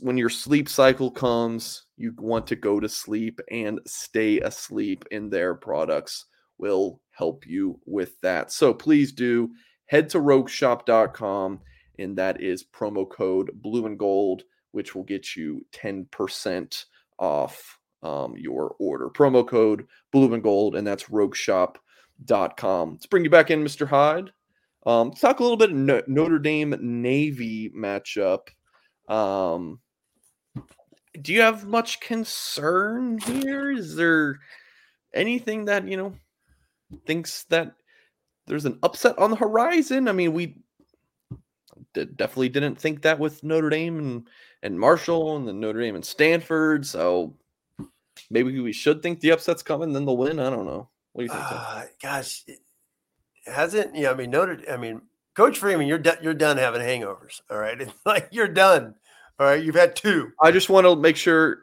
when your sleep cycle comes, you want to go to sleep and stay asleep, and their products will help you with that. So please do head to rogueshop.com, and that is promo code blue and gold, which will get you 10% off um, your order. Promo code blue and gold, and that's rogueshop.com. Let's bring you back in, Mr. Hyde. Um, let's talk a little bit of No- Notre Dame Navy matchup. Um, do you have much concern here? Is there anything that you know thinks that there's an upset on the horizon? I mean, we definitely didn't think that with Notre Dame and and Marshall and then Notre Dame and Stanford. So maybe we should think the upset's coming, then they'll win. I don't know. What do you think? Uh, gosh, it hasn't. Yeah, I mean, Notre. I mean, Coach Freeman, you're done. You're done having hangovers. All right, it's like you're done. All right, you've had two. I just want to make sure.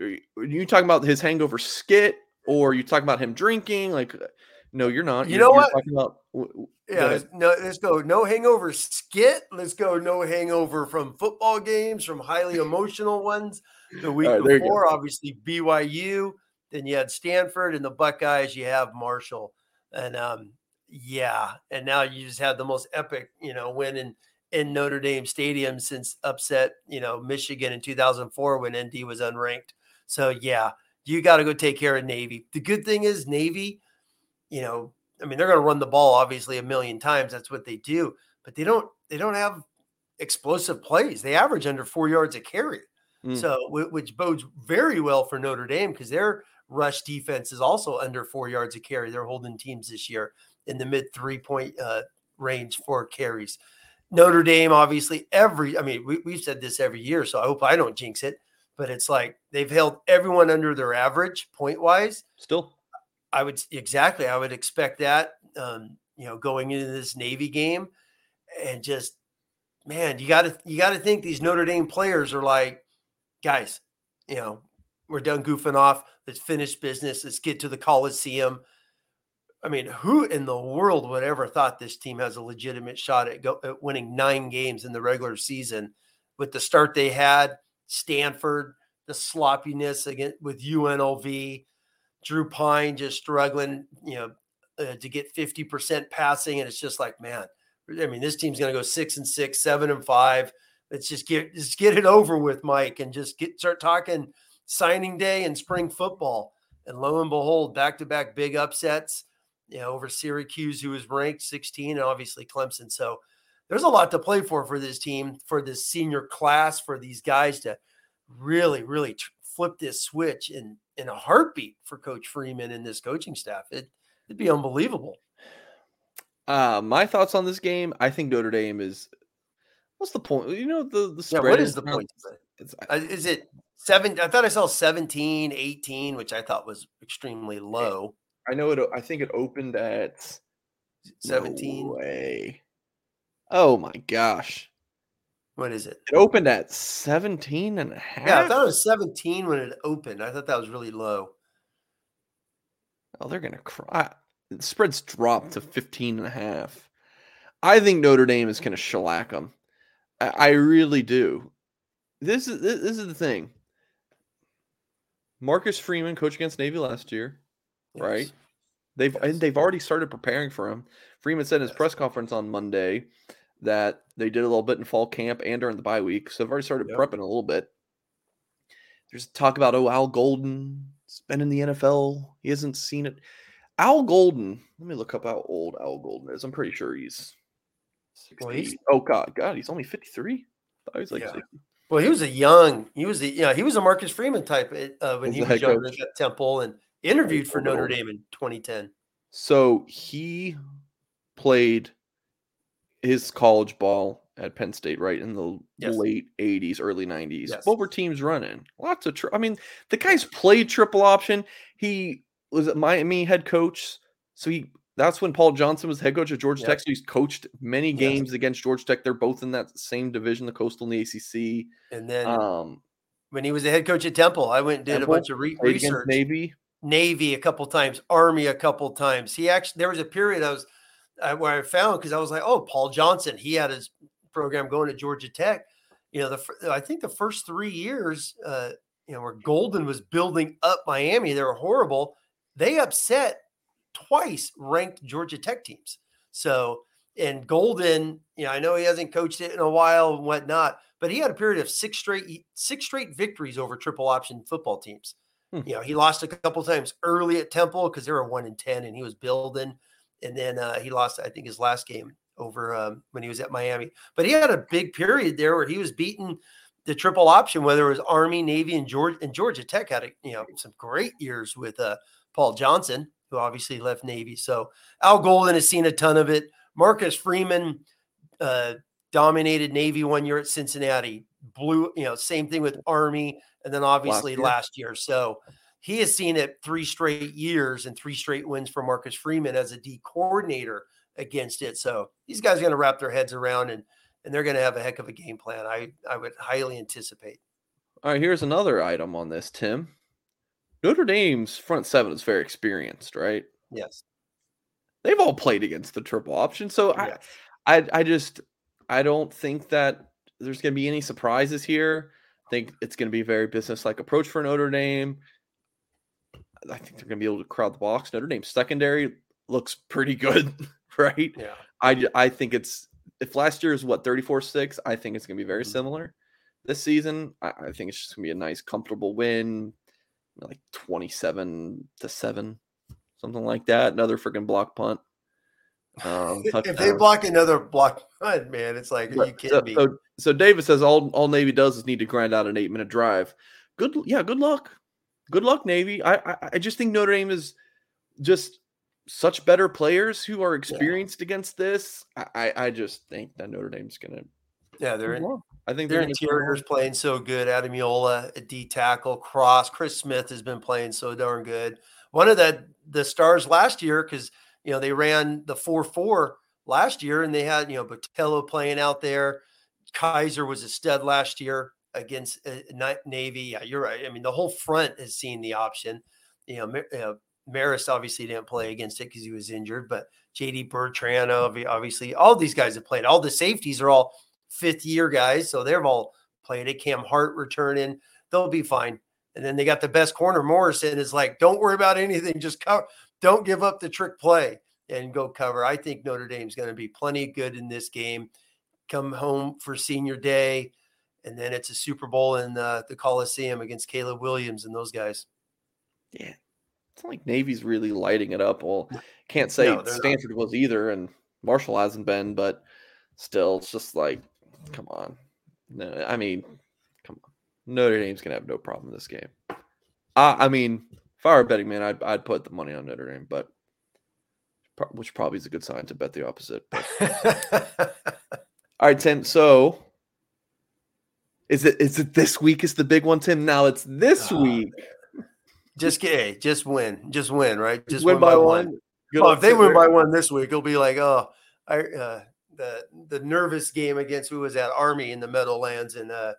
You talking about his hangover skit, or you talking about him drinking? Like, uh, no, you're not. You You're- know what? About, w- w- go Yeah, no, let's go. No hangover skit. Let's go. No hangover from football games, from highly emotional ones. The week right, there you go. before, obviously BYU. Then you had Stanford and the Buckeyes. You have Marshall. And um, yeah, and now you just had the most epic, you know, win in in Notre Dame Stadium since upset, you know, Michigan in 2004 when ND was unranked. So yeah, you got to go take care of Navy. The good thing is Navy, you know, I mean they're going to run the ball obviously a million times. That's what they do, but they don't they don't have explosive plays. They average under four yards a carry. Mm. So, which bodes very well for Notre Dame because their rush defense is also under four yards a carry. They're holding teams this year in the mid three point uh, range for carries. Notre Dame, obviously, every, I mean, we, we've said this every year, so I hope I don't jinx it, but it's like they've held everyone under their average point wise. Still, I would exactly, I would expect that, um, you know, going into this Navy game and just, man, you got to, you got to think these Notre Dame players are like, guys, you know, we're done goofing off. Let's finish business. Let's get to the Coliseum. I mean, who in the world would ever thought this team has a legitimate shot at, go, at winning nine games in the regular season with the start they had? Stanford, the sloppiness again with UNLV, Drew Pyne just struggling, you know, uh, to get 50% passing. And it's just like, man, I mean, this team's going to go six and six, seven and five. Let's just get, just get it over with, Mike, and just get, start talking signing day and spring football. And lo and behold, back to back big upsets you know, over Syracuse, who was ranked 16, and obviously Clemson. So there's a lot to play for for this team, for this senior class, for these guys to really, really tr- flip this switch in in a heartbeat for Coach Freeman and this coaching staff. It it'd be unbelievable. Uh, my thoughts on this game. I think Notre Dame is. What's the point? You know the the spread. Yeah, what is the point? It's, uh, is it seven? I thought I saw 17, 18, which I thought was extremely low. I know it. I think it opened at 17. No way. Oh my gosh. What is it? It opened at 17 and a half. Yeah, I thought it was 17 when it opened. I thought that was really low. Oh, they're going to cry. The spread's dropped to 15 and a half. I think Notre Dame is going to shellac them. I, I really do. This is this, this is the thing. Marcus Freeman coached against Navy last year right? They've yes. and they've already started preparing for him. Freeman said in his yes. press conference on Monday that they did a little bit in fall camp and during the bye week, so they've already started yep. prepping a little bit. There's talk about oh Al Golden, has been in the NFL. He hasn't seen it. Al Golden, let me look up how old Al Golden is. I'm pretty sure he's, well, he's oh god, God, he's only 53. I was like yeah. 60. Well, he was a young, he was a yeah, he was a Marcus Freeman type uh, when he was younger at Temple, and interviewed for Notre Dame in 2010. So he played his college ball at Penn State, right in the yes. late 80s, early 90s. Yes. What were teams running? Lots of, tri- I mean, the guy's played triple option. He was at Miami head coach. So he, that's when Paul Johnson was head coach of Georgia Tech. So he's coached many games against Georgia Tech. They're both in that same division, the Coastal and the ACC. And then um, when he was the head coach at Temple, I went and did Temple, a bunch of re- research. Navy. Navy a couple times, Army a couple times. He actually there was a period I was uh, where I found because I was like, oh, Paul Johnson, he had his program going to Georgia Tech. You know, the I think the first three years, uh, you know, where Golden was building up Miami, they were horrible. They upset twice ranked Georgia Tech teams. So, and Golden, you know, I know he hasn't coached it in a while and whatnot, but he had a period of six straight six straight victories over triple option football teams. Hmm. You know, he lost a couple times early at Temple because they were one in ten, and he was building. And then uh, he lost, I think, his last game over um, when he was at Miami. But he had a big period there where he was beating the triple option, whether it was Army, Navy, and Georgia. And Georgia Tech had a, you know some great years with uh, Paul Johnson, who obviously left Navy. So Al Golden has seen a ton of it. Marcus Freeman uh, dominated Navy one year at Cincinnati. Blue, you know, same thing with Army and then obviously last year. last year. So he has seen it three straight years and three straight wins for Marcus Freeman as a D coordinator against it. So these guys are going to wrap their heads around and and they're going to have a heck of a game plan. I I would highly anticipate. All right, here's another item on this, Tim. Notre Dame's front seven is very experienced, right? Yes. They've all played against the triple option, so yes. I, I I just I don't think that there's going to be any surprises here I think it's going to be a very business-like approach for Notre Dame. I think they're going to be able to crowd the box. Notre Dame's secondary looks pretty good, right? Yeah. I I think it's if last year is what 34-6, I think it's gonna be very Mhm. similar. This season, I, I think it's just gonna be a nice, comfortable win, like 27 to 7, something like that. Another freaking block punt. Um, if they block another block punt, man, it's like, are you kidding so, me? so, so David says all all Navy does is need to grind out an eight minute drive. Good, yeah, good luck, good luck, Navy. I I, I just think Notre Dame is just such better players who are experienced against this. I, I I just think that Notre Dame's gonna. yeah, they're in. I think their they're gonna interior's well. playing so good. Ademilola, a D tackle, Cross, Chris Smith has been playing so darn good. One of the the stars last year, because you know they ran the four four last year, and they had you know Botelho playing out there. Kiser was a stud last year against uh, Navy. Yeah, you're right. I mean, the whole front has seen the option. You know, Mar- uh, Maris obviously didn't play against it because he was injured, but JD Bertrand, obviously, all these guys have played. All the safeties are all fifth year guys, so they've all played it. Cam Hart returning, they'll be fine. And then they got the best corner. Morrison is like, don't worry about anything, just cover. Don't give up the trick play and go cover. I think Notre Dame's going to be plenty good in this game. Come home for senior day, and then it's a Super Bowl in the, the Coliseum against Caleb Williams and those guys. Yeah, it's not like Navy's really lighting it up. Well, can't say No, they're not. Stanford was either, and Marshall hasn't been, but still, it's just like, come on. No, I mean, come on. Notre Dame's gonna have no problem this game. I, I mean, if I were a betting man, I'd I'd put the money on Notre Dame, but which probably is a good sign to bet the opposite. But all right, Tim. So is it is it this week is the big one, Tim? Now it's this Oh, week. just get, just win, just win, right? Just win, by one. Good Well, if they win by one this week, it'll be like, oh, I uh, the the nervous game against who was that Army in the Meadowlands and uh,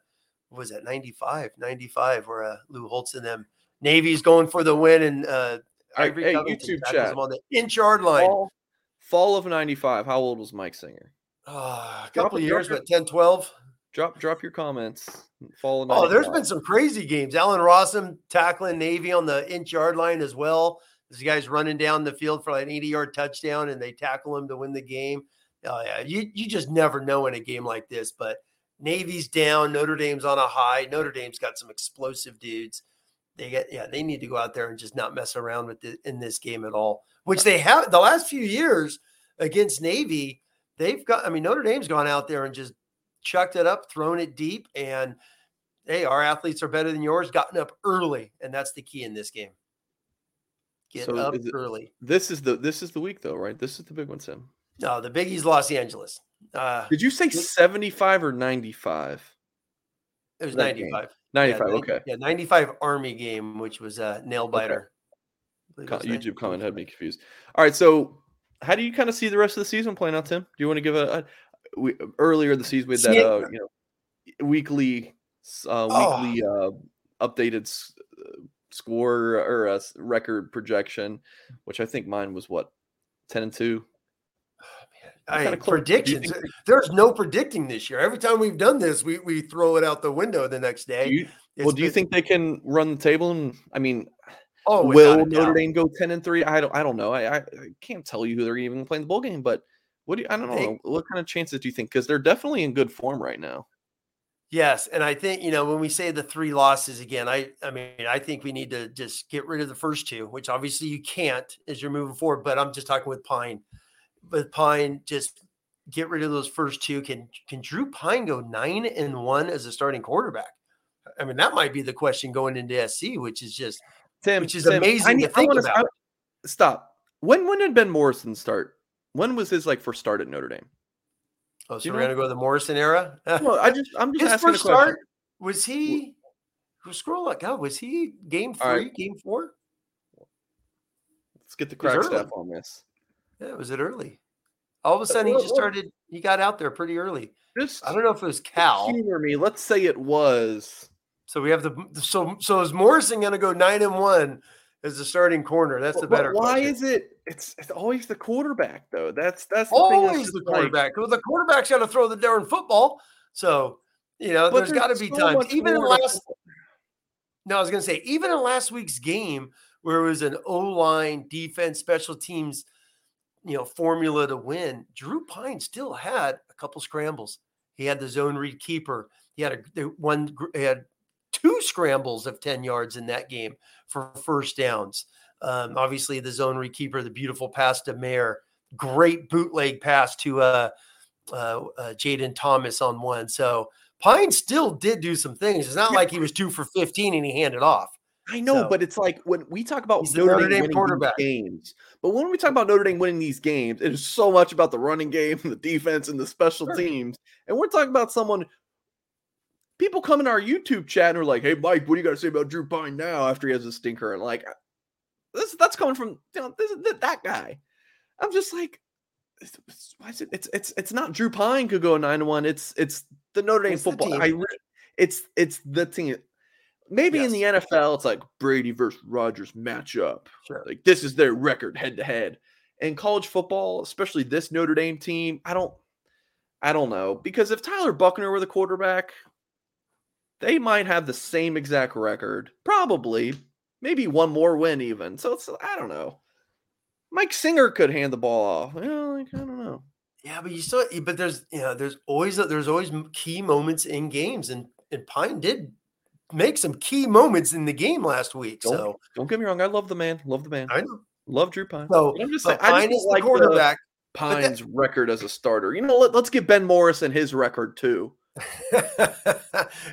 what was that 95, 95, where uh, Lou Holtz and them Navy's going for the win and uh, Ivory hey, YouTube chat. on the inch yard line. fall, fall of 95 how old was mike singer Ah, a couple of drop years, but 10, 12. drop drop your comments fall of Oh, there's 95. been some crazy games. Allen Rossum tackling Navy on the inch yard line as well. This guy's running down the field for like an 80 yard touchdown and they tackle him to win the game. Oh, yeah. You, you just never know in a game like this, but Navy's down. Notre Dame's on a high. Notre Dame's got some explosive dudes. They get, yeah, they need to go out there and just not mess around with it in this game at all, which they have the last few years against Navy. They've got, I mean, Notre Dame's gone out there and just chucked it up, thrown it deep, and hey, our athletes are better than yours, gotten up early. And that's the key in this game. Get So up it- early. this is the this is the week though right this is the big one tim No, the Biggie's Los Angeles. Uh, did you say 75 or 95 it was that game? 95. 95 yeah, okay Yeah, 95 Army game, which was a nail biter. I believe it Co- was youtube comment had me confused all right so how do you kind of see the rest of the season playing out tim do you want to give a, a we, earlier in the season with that uh you know weekly uh Oh. weekly uh updated s- uh, score or uh, s- record projection which i think mine was what 10 and 2 I, kinda close. Do you predictions. think- There's no predicting this year. Every time we've done this, we, we throw it out the window the next day. Do you, well, do you think they can run the table? And I mean, Oh, will Notre. Dame go ten and three? I don't. I don't know. I, I, I can't tell you who they're even playing the bowl game. But what do you, I don't They- know. What kind of chances do you think? Because they're definitely in good form right now. Yes, and I think you know when we say the three losses again, I I mean I think we need to just get rid of the first two, which obviously you can't as you're moving forward. But I'm just talking with Pyne. With Pyne, just get rid of those first two. Can can Drew Pyne go nine and one as a starting quarterback? I mean that might be the question going into SC, which is just Tim, Which is Tim, amazing to I think wanna- about. I- stop. When when did Ben Morrison start? When was his like first start at Notre Dame? oh, so know- we're gonna go to the Morrison era. Well, I just I'm just His asking first a start was he? Scroll up, God, was he game three, right. game four? Let's get the was crack early. staff on this. Yeah, was it early? All of a uh, sudden, he just started. He got out there pretty early. Just I don't know if it was Cal. humor me. Let's say it was. So we have the so so is Morrison going to go nine and one as the starting corner? That's the But- but better. why question. is it? It's it's always the quarterback though. That's that's the always the like- quarterback? Well, the quarterback's got to throw the darn football. So you know, But there's got to be so times. Even in last, no, I was going to say even in last week's game where it was an O line defense special teams you know formula to win, Drew Pyne still had a couple scrambles. He had the zone read keeper. He had a one. He had two scrambles of ten yards in that game for first downs. Um, obviously, the zone read keeper, the beautiful pass to Mayer, great bootleg pass to uh, uh, uh, Jayden Thomas on one. So Pyne still did do some things. It's not like he was two for fifteen and he handed off. I know, So- but it's like when we talk about Notre, Notre Dame, quarterback. these games, but when we talk about Notre Dame winning these games, it is so much about the running game, the defense, and the special Sure. teams. And we're talking about someone. People come in our YouTube chat and are like, "Hey, Mike, what do you got to say about Drew Pyne now after he has a stinker?" And like, this that's coming from you know this, that, that guy. I'm just like, why is it? It's it's it's not Drew Pyne could go nine to one. It's it's the Notre Dame It's football. I it's it's the team. Maybe in the NFL, it's like Brady versus Rodgers matchup. Sure. Like this is their record head to head. In college football, especially this Notre Dame team, I don't, I don't know because if Tyler Buchner were the quarterback, they might have the same exact record, probably, maybe one more win even. So it's I don't know. Mike Singer could hand the ball off. Well, like, I don't know. Yeah, but you still, but there's, you know, there's always, there's always key moments in games, and and Pyne did make some key moments in the game last week. Don't, So don't get me wrong. I love the man. Love the man. I know. Love Drew Pyne. So, But I'm just but saying, I just Pyne is like the- quarterback. Pyne's record as a starter. You know, let, us get Ben Morris and his record too.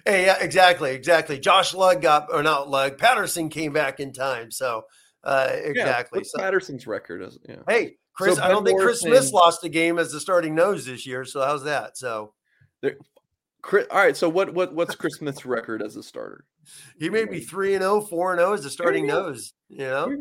hey, yeah, exactly, exactly. Josh Lugg got, or not Lugg, Patterson came back in time. So, uh, exactly. what's so, Patterson's record as yeah. hey, Chris, So I don't think Chris Smith lost a game as the starting nose this year. So, how's that? So, Chris, all right, so what what what's Chris Smith's record as a starter? he may be 3 and 0, 4 and 0 as the starting nose, you know?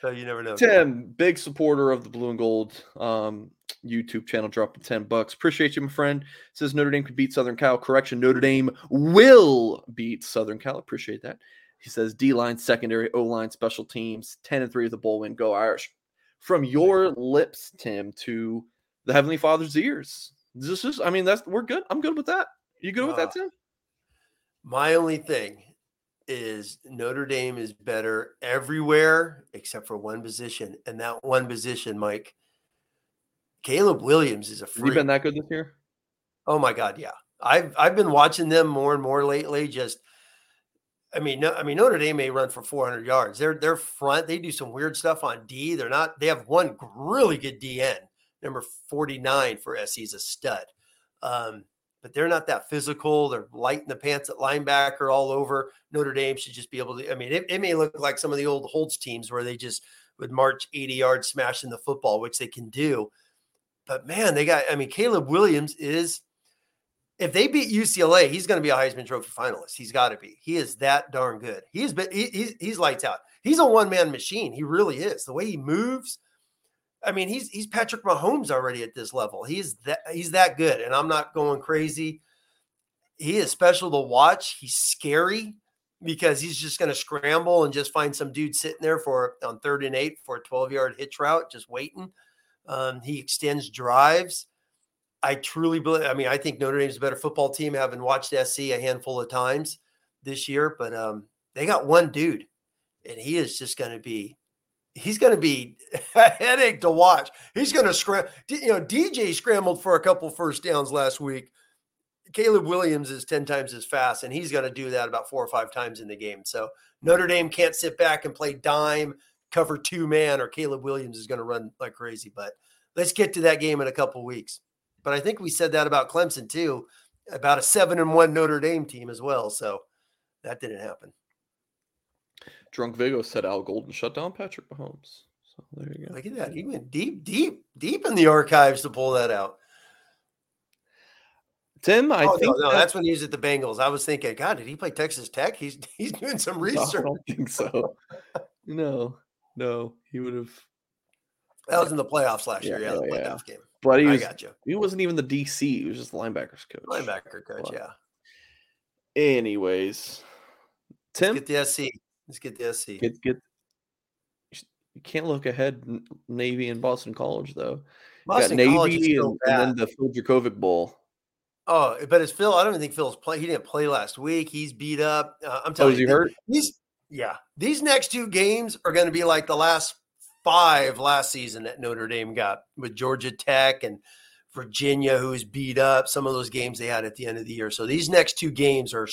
So, you never know. Tim, big supporter of the blue and gold um, YouTube channel, dropping 10 bucks. Appreciate you, my friend. Says Notre Dame could beat Southern Cal. Correction, Notre Dame will beat Southern Cal. Appreciate that. He says D line, secondary, O line, special teams, 10 and 3 of the bowl win. Go Irish. From your lips, Tim, to the Heavenly Father's ears. This is, I mean, that's we're good. I'm good with that. You good with that, Uh, Tim? My only thing is Notre Dame is better everywhere except for one position. And that one position, Mike, Caleb Williams is a Has freak. been that good this year? Oh my God, yeah. I've I've been watching them more and more lately. Just I mean, no, I mean Notre Dame may run for 400 yards. They're they're front. They do some weird stuff on D. They're not. They have one really good DN, number 49 for SC is a stud. Um, but they're not that physical. They're light in the pants at linebacker all over. Notre Dame should just be able to. I mean, it, it may look like some of the old Holtz teams where they just would march 80 yards smashing the football, which they can do. But man, they got. I mean, Caleb Williams is if they beat UCLA, he's going to be a Heisman Trophy finalist. He's got to be. He is that darn good. He's been he, he's he's lights out. He's a one man machine. He really is. The way he moves. I mean, he's he's Patrick Mahomes already at this level. He's that he's that good, and I'm not going crazy. He is special to watch. He's scary because he's just going to scramble and just find some dude sitting there for on third and eight for a 12 yard hitch route, just waiting. Um, he extends drives. I truly believe. I mean, I think Notre Dame's a better football team, having watched SC a handful of times this year. But um, they got one dude, and he is just going to be. He's going to be a headache to watch. He's going to scramble. You know, DJ scrambled for a couple first downs last week. Caleb Williams is 10 times as fast, and he's going to do that about four or five times in the game. So Notre Dame can't sit back and play dime, cover two man, or Caleb Williams is going to run like crazy. But let's get to that game in a couple weeks. But I think we said that about Clemson too, about a seven and one Notre Dame team as well. So that didn't happen. Drunk Vigo said Al Golden shut down Patrick Mahomes. So there you go. Look at that. He went deep, deep, deep in the archives to pull that out. Tim, I oh, think no, no, that- that's when he was at the Bengals. I was thinking, God, did he play Texas Tech? He's he's doing some No, research. I don't think so. no, no, he would have. That was in the playoffs last year. Yeah, Yeah, the yeah, playoff yeah. game. But he I got you. He wasn't even the DC. He was just the linebackers coach. Linebacker coach. Wow. Yeah. Anyways, Tim, Get the SC. Let's get the SC. get get. You can't look ahead. Navy and Boston College though. You got Boston College is Navy still and, and then the Phil Jurkovec Bowl. Oh, but it's Phil. I don't even think Phil's play. He didn't play last week. He's beat up. Uh, I'm Oh, telling is he hurt? These, yeah, these next two games are going to be like the last five last season that Notre Dame got with Georgia Tech and Virginia, who was beat up. Some of those games they had at the end of the year. So these next two games are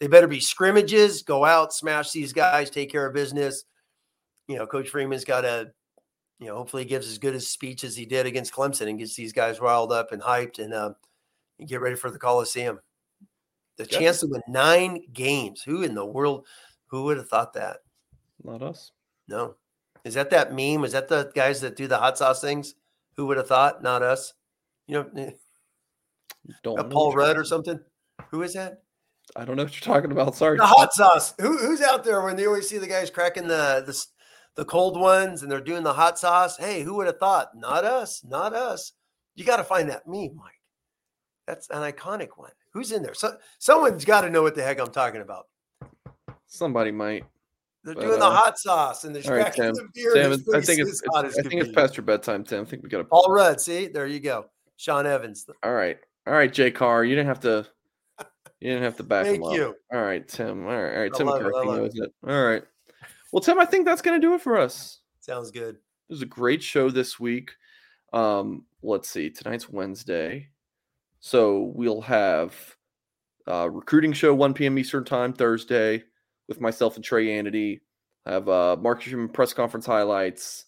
they better be scrimmages. Go out, smash these guys, take care of business. You know, Coach Freeman's got to, you know, hopefully gives as good a speech as he did against Clemson and gets these guys riled up and hyped and, uh, and get ready for the Coliseum. The chance to win nine games. Who in the world? Who would have thought that? Not us. No. Is that that meme? Is that the guys that do the hot sauce things? Who would have thought? Not us. You know, eh. don't Paul Rudd or something. Who is that? I don't know what you're talking about. Sorry. The hot sauce. Who, who's out there when they always see the guys cracking the, the the cold ones and they're doing the hot sauce? Hey, who would have thought? Not us. Not us. You got to find that meme, Mike. That's an iconic one. Who's in there? So, someone's got to know what the heck I'm talking about. Somebody might. They're but, doing uh, the hot sauce and they're cracking right, the beer. Tim, I think it's, it's I think it's past your bedtime, Tim. I think we got a Paul Rudd. See, there you go. Sean Evans. All right, all right, Jay Carr. You didn't have to. You didn't have to back Thank him up. you. All right, Tim. All right, all right. Tim McCarthy knows it. it. All right. Well, Tim, I think that's going to do it for us. Sounds good. It was a great show this week. Um, let's see. Tonight's Wednesday, so we'll have uh, recruiting show 1 p.m. Eastern time Thursday with myself and Trey Anity. I have uh, Mark press conference highlights.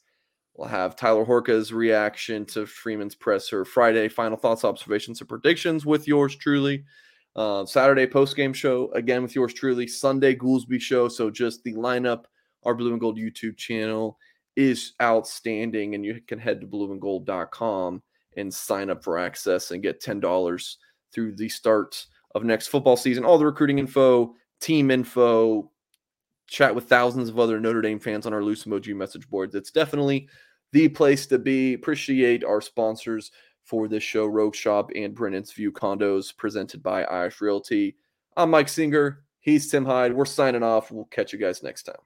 We'll have Tyler Horka's reaction to Freeman's presser Friday, final thoughts, observations, and predictions with yours truly. Uh, Saturday post game show again with yours truly. Sunday Goolsby show. So just the lineup, our Blue and Gold YouTube channel is outstanding, and you can head to blueandgold.com and sign up for access and get ten dollars through the start of next football season. All the recruiting info, team info, chat with thousands of other Notre Dame fans on our loose emoji message boards. It's definitely the place to be. Appreciate our sponsors for this show, Rogue Shop and Brennan's View Condos, presented by Irish Realty. I'm Mike Singer. He's Tim Hyde. We're signing off. We'll catch you guys next time.